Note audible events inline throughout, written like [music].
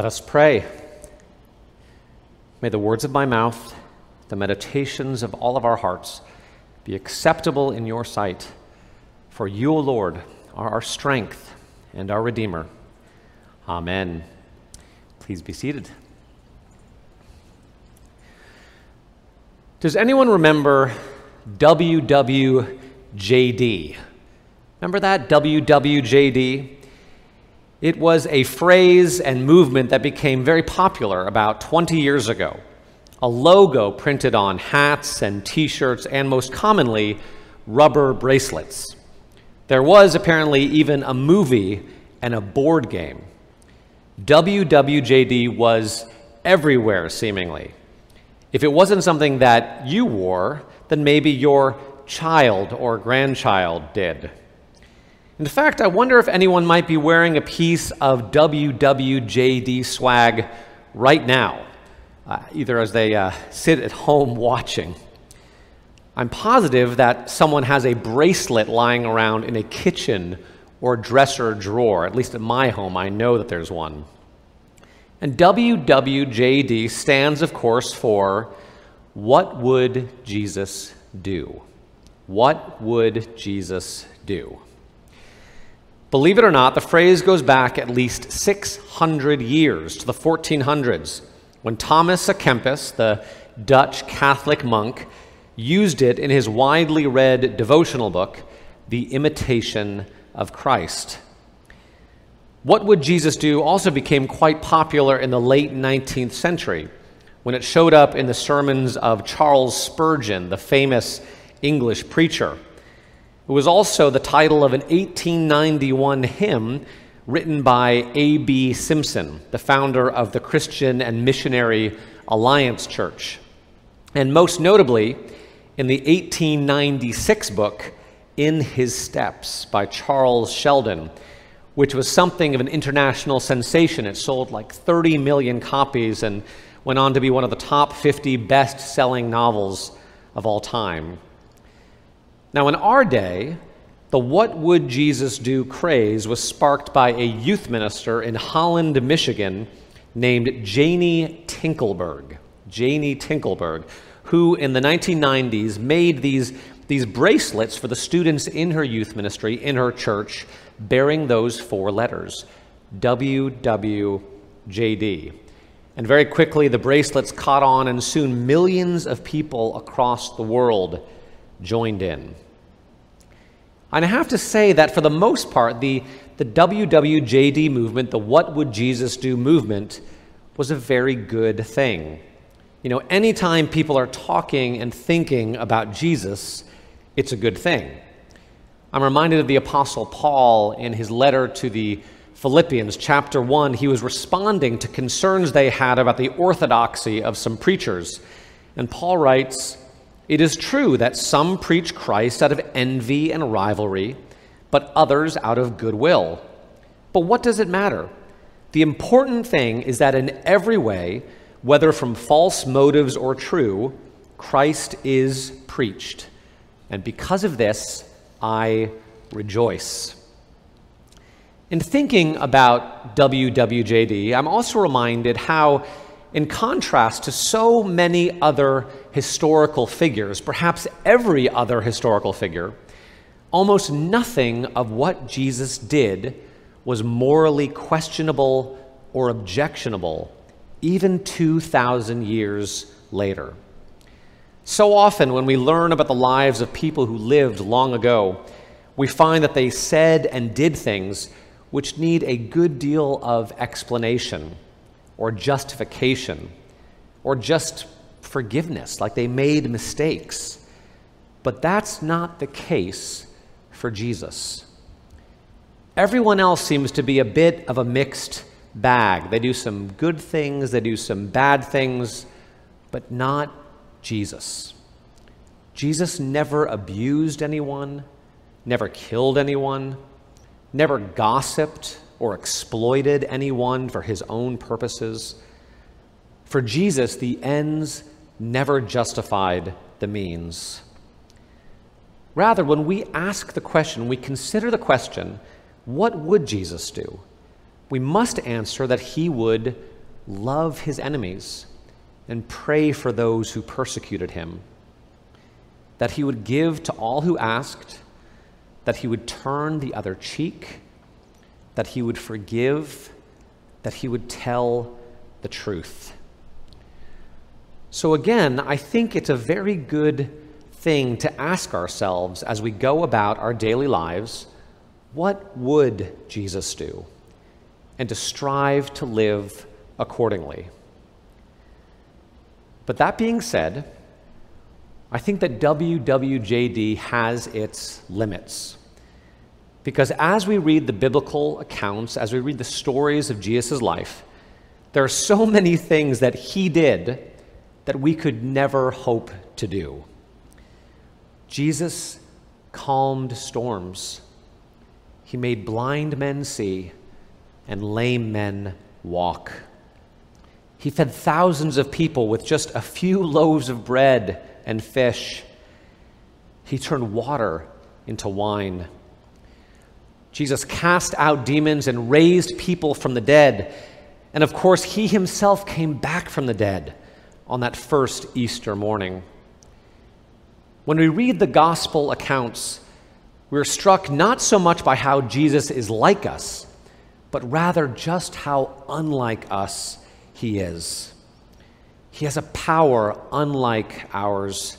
Let us pray. May the words of my mouth, the meditations of all of our hearts, be acceptable in your sight. For you, O Lord, are our strength and our Redeemer. Amen. Please be seated. Does anyone remember WWJD? Remember that? WWJD? It was a phrase and movement that became very popular about 20 years ago. A logo printed on hats and t shirts, and most commonly, rubber bracelets. There was apparently even a movie and a board game. WWJD was everywhere, seemingly. If it wasn't something that you wore, then maybe your child or grandchild did. In fact, I wonder if anyone might be wearing a piece of WWJD swag right now, uh, either as they uh, sit at home watching. I'm positive that someone has a bracelet lying around in a kitchen or dresser drawer. At least at my home, I know that there's one. And WWJD stands, of course, for What Would Jesus Do? What would Jesus do? Believe it or not, the phrase goes back at least 600 years to the 1400s when Thomas à Kempis, the Dutch Catholic monk, used it in his widely read devotional book, The Imitation of Christ. What Would Jesus Do also became quite popular in the late 19th century when it showed up in the sermons of Charles Spurgeon, the famous English preacher. It was also the title of an 1891 hymn written by A.B. Simpson, the founder of the Christian and Missionary Alliance Church. And most notably, in the 1896 book, In His Steps by Charles Sheldon, which was something of an international sensation. It sold like 30 million copies and went on to be one of the top 50 best selling novels of all time. Now, in our day, the What Would Jesus Do craze was sparked by a youth minister in Holland, Michigan, named Janie Tinklenberg. Janie Tinklenberg, who in the 1990s made these, these bracelets for the students in her youth ministry, in her church, bearing those four letters WWJD. And very quickly, the bracelets caught on, and soon millions of people across the world joined in. And I have to say that for the most part, the, the WWJD movement, the What Would Jesus Do movement, was a very good thing. You know, anytime people are talking and thinking about Jesus, it's a good thing. I'm reminded of the Apostle Paul in his letter to the Philippians, chapter 1. He was responding to concerns they had about the orthodoxy of some preachers. And Paul writes, it is true that some preach Christ out of envy and rivalry, but others out of goodwill. But what does it matter? The important thing is that in every way, whether from false motives or true, Christ is preached. And because of this, I rejoice. In thinking about WWJD, I'm also reminded how in contrast to so many other historical figures, perhaps every other historical figure, almost nothing of what Jesus did was morally questionable or objectionable, even 2,000 years later. So often, when we learn about the lives of people who lived long ago, we find that they said and did things which need a good deal of explanation or justification or just forgiveness, like they made mistakes. But that's not the case for Jesus. Everyone else seems to be a bit of a mixed bag. They do some good things, they do some bad things, but not Jesus. Jesus never abused anyone, never killed anyone, never gossiped or exploited anyone for his own purposes. For Jesus, the ends never justified the means. Rather, when we ask the question, we consider the question, what would Jesus do? We must answer that he would love his enemies and pray for those who persecuted him, that he would give to all who asked, that he would turn the other cheek, that he would forgive, that he would tell the truth. So, again, I think it's a very good thing to ask ourselves as we go about our daily lives what would Jesus do? And to strive to live accordingly. But that being said, I think that WWJD has its limits. Because as we read the biblical accounts, as we read the stories of Jesus' life, there are so many things that he did that we could never hope to do. Jesus calmed storms. He made blind men see and lame men walk. He fed thousands of people with just a few loaves of bread and fish. He turned water into wine. Jesus cast out demons and raised people from the dead. And of course, he himself came back from the dead on that first Easter morning. When we read the gospel accounts, we're struck not so much by how Jesus is like us, but rather just how unlike us he is. He has a power unlike ours,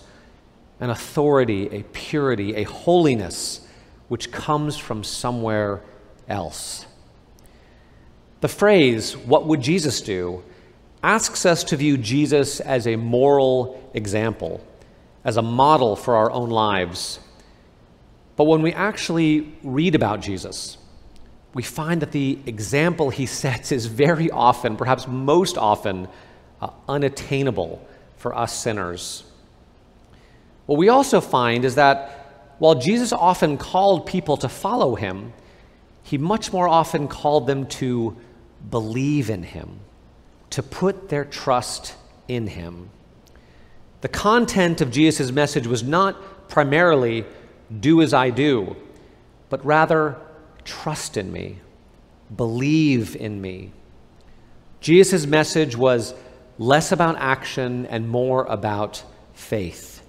an authority, a purity, a holiness which comes from somewhere else. The phrase, What would Jesus do? Asks us to view Jesus as a moral example, as a model for our own lives. But when we actually read about Jesus, we find that the example he sets is very often, perhaps most often, uh, unattainable for us sinners. What we also find is that while Jesus often called people to follow him, he much more often called them to believe in him to put their trust in him. The content of Jesus' message was not primarily, do as I do, but rather, trust in me, believe in me. Jesus' message was less about action and more about faith.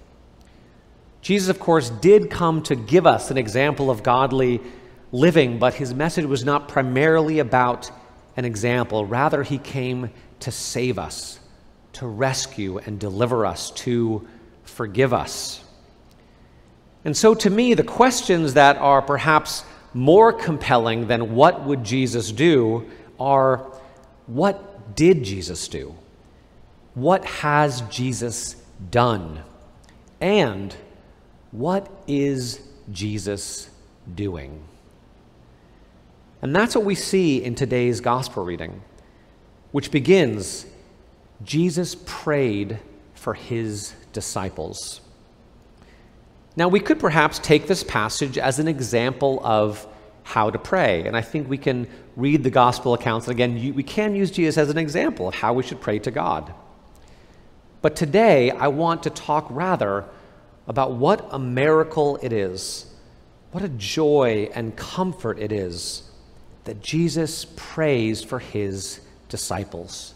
Jesus, of course, did come to give us an example of godly living, but his message was not primarily about an example. Rather, he came to save us, to rescue and deliver us, to forgive us. And so, to me, the questions that are perhaps more compelling than what would Jesus do are what did Jesus do? What has Jesus done? And what is Jesus doing? And that's what we see in today's gospel reading which begins Jesus prayed for his disciples. Now, we could perhaps take this passage as an example of how to pray. And I think we can read the gospel accounts. And again, we can use Jesus as an example of how we should pray to God. But today, I want to talk rather about what a miracle it is, what a joy and comfort it is that Jesus prays for his disciples.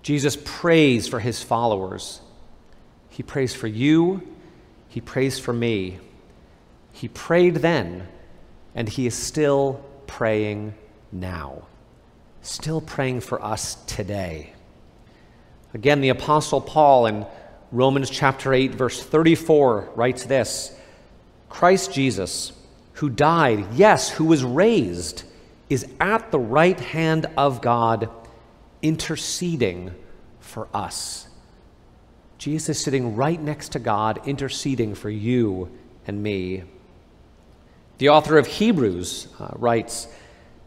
Jesus prays for his followers. He prays for you, he prays for me. He prayed then, and he is still praying now, still praying for us today. Again, the Apostle Paul in Romans chapter 8, verse 34 writes this Christ Jesus, who died, yes, who was raised, is at the right hand of God interceding for us. Jesus is sitting right next to God, interceding for you and me. The author of Hebrews uh, writes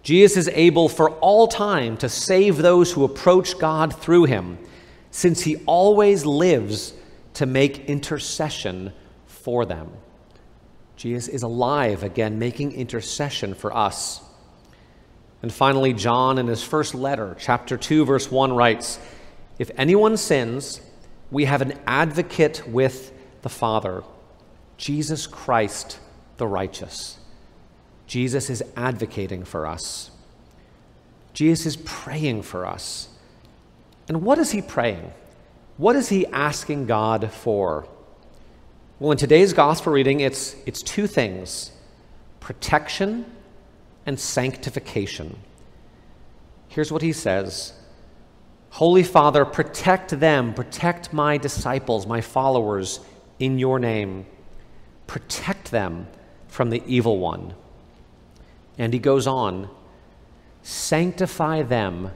Jesus is able for all time to save those who approach God through him, since he always lives to make intercession for them. Jesus is alive again, making intercession for us. And finally, John, in his first letter, chapter 2, verse 1, writes If anyone sins, we have an advocate with the Father, Jesus Christ the righteous. Jesus is advocating for us. Jesus is praying for us. And what is he praying? What is he asking God for? Well, in today's gospel reading, it's, it's two things protection and sanctification. Here's what he says Holy Father, protect them, protect my disciples, my followers, in your name. Protect them from the evil one. And he goes on, sanctify them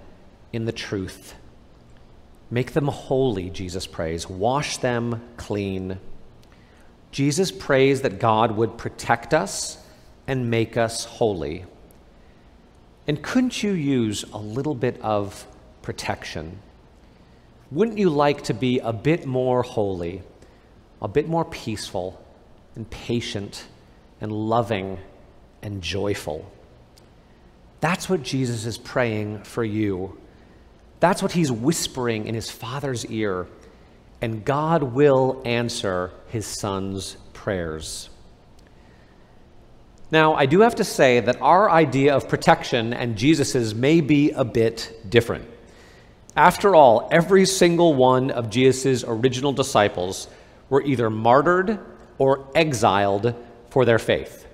in the truth. Make them holy, Jesus prays. Wash them clean. Jesus prays that God would protect us and make us holy. And couldn't you use a little bit of protection? Wouldn't you like to be a bit more holy, a bit more peaceful and patient and loving and joyful? That's what Jesus is praying for you that's what he's whispering in his Father's ear. And God will answer his Son's prayers. Now, I do have to say that our idea of protection and Jesus's may be a bit different. After all, every single one of Jesus' original disciples were either martyred or exiled for their faith.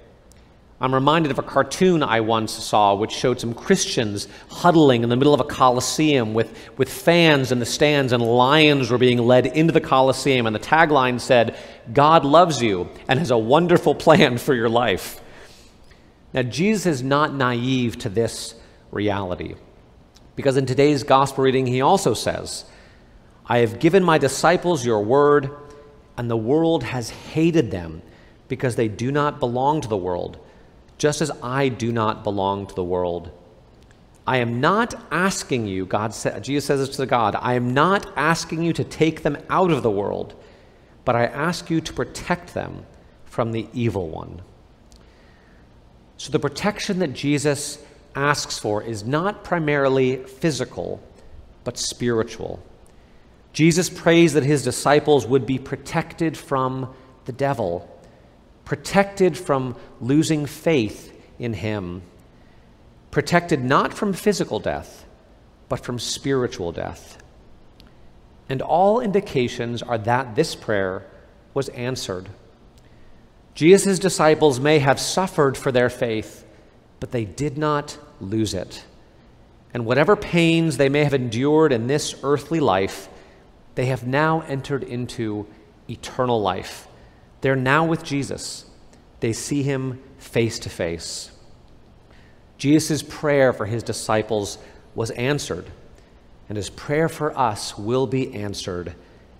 I'm reminded of a cartoon I once saw which showed some Christians huddling in the middle of a coliseum with, with fans in the stands, and lions were being led into the coliseum. And the tagline said, God loves you and has a wonderful plan for your life. Now, Jesus is not naive to this reality because in today's gospel reading, he also says, I have given my disciples your word, and the world has hated them because they do not belong to the world just as I do not belong to the world. I am not asking you, God said, Jesus says this to God, I am not asking you to take them out of the world, but I ask you to protect them from the evil one. So the protection that Jesus asks for is not primarily physical, but spiritual. Jesus prays that his disciples would be protected from the devil protected from losing faith in Him, protected not from physical death, but from spiritual death. And all indications are that this prayer was answered. Jesus' disciples may have suffered for their faith, but they did not lose it. And whatever pains they may have endured in this earthly life, they have now entered into eternal life they're now with Jesus. They see him face to face. Jesus' prayer for his disciples was answered, and his prayer for us will be answered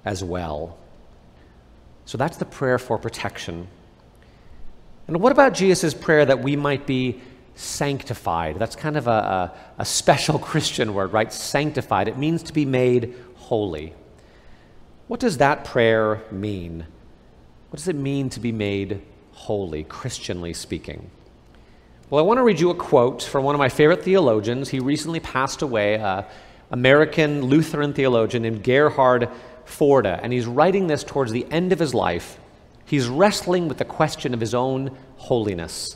as well. So that's the prayer for protection. And what about Jesus' prayer that we might be sanctified? That's kind of a, a, a special [laughs] Christian word, right? Sanctified. It means to be made holy. What does that prayer mean? What does it mean to be made holy, Christianly speaking? Well, I want to read you a quote from one of my favorite theologians. He recently passed away, uh, American Lutheran theologian named Gerhard Forde, and he's writing this towards the end of his life. He's wrestling with the question of his own holiness,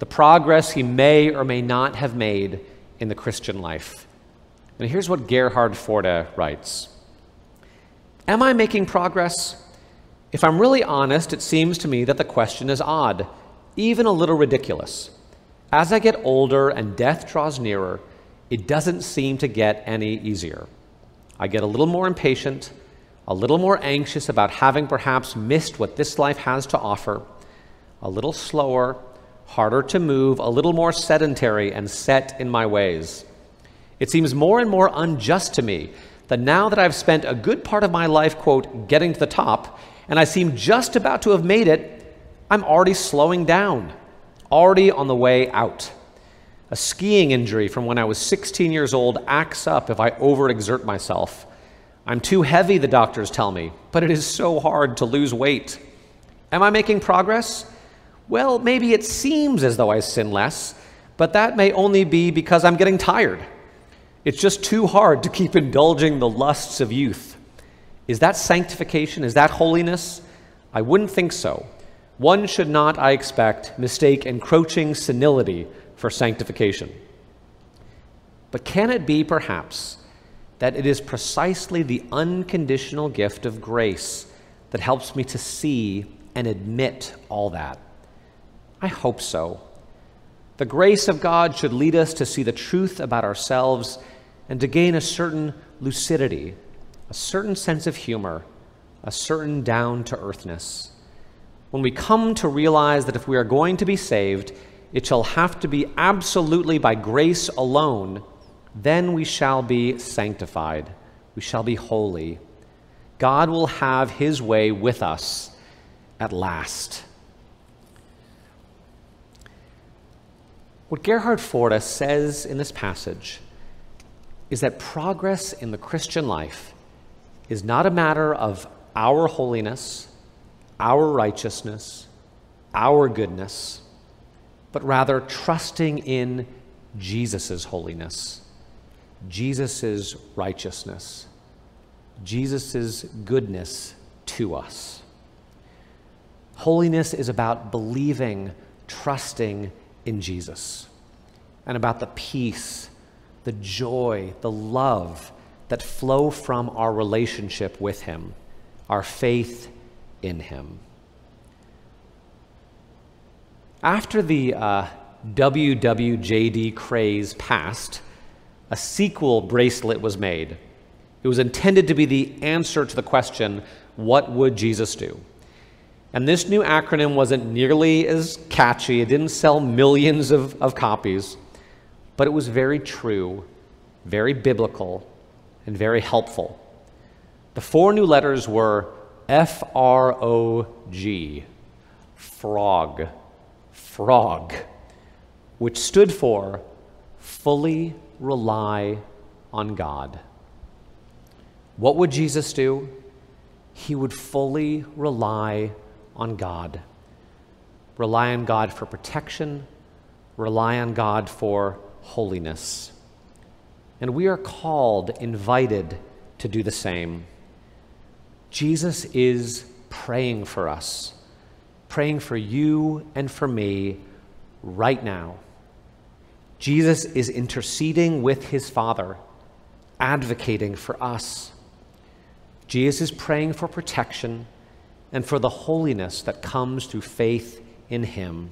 the progress he may or may not have made in the Christian life. And here's what Gerhard Forde writes Am I making progress? If I'm really honest, it seems to me that the question is odd, even a little ridiculous. As I get older and death draws nearer, it doesn't seem to get any easier. I get a little more impatient, a little more anxious about having perhaps missed what this life has to offer, a little slower, harder to move, a little more sedentary and set in my ways. It seems more and more unjust to me that now that I've spent a good part of my life, quote, getting to the top, and I seem just about to have made it, I'm already slowing down, already on the way out. A skiing injury from when I was 16 years old acts up if I overexert myself. I'm too heavy, the doctors tell me, but it is so hard to lose weight. Am I making progress? Well, maybe it seems as though I sin less, but that may only be because I'm getting tired. It's just too hard to keep indulging the lusts of youth. Is that sanctification? Is that holiness? I wouldn't think so. One should not, I expect, mistake encroaching senility for sanctification. But can it be, perhaps, that it is precisely the unconditional gift of grace that helps me to see and admit all that? I hope so. The grace of God should lead us to see the truth about ourselves and to gain a certain lucidity, a certain sense of humor, a certain down to earthness. When we come to realize that if we are going to be saved, it shall have to be absolutely by grace alone, then we shall be sanctified. We shall be holy. God will have his way with us at last. What Gerhard Forde says in this passage is that progress in the Christian life is not a matter of our holiness, our righteousness, our goodness, but rather trusting in Jesus' holiness, Jesus' righteousness, Jesus' goodness to us. Holiness is about believing, trusting in Jesus and about the peace, the joy, the love that flow from our relationship with Him, our faith in Him. After the uh, WWJD craze passed, a sequel bracelet was made. It was intended to be the answer to the question, What would Jesus do? And this new acronym wasn't nearly as catchy, it didn't sell millions of, of copies, but it was very true, very biblical, and very helpful. The four new letters were F R O G, frog, frog, which stood for fully rely on God. What would Jesus do? He would fully rely on God. Rely on God for protection, rely on God for holiness. And we are called, invited to do the same. Jesus is praying for us, praying for you and for me right now. Jesus is interceding with his Father, advocating for us. Jesus is praying for protection and for the holiness that comes through faith in Him.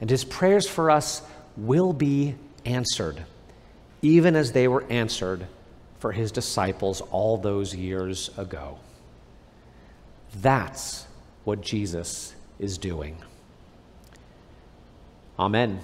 And His prayers for us will be answered, even as they were answered for His disciples all those years ago. That's what Jesus is doing. Amen.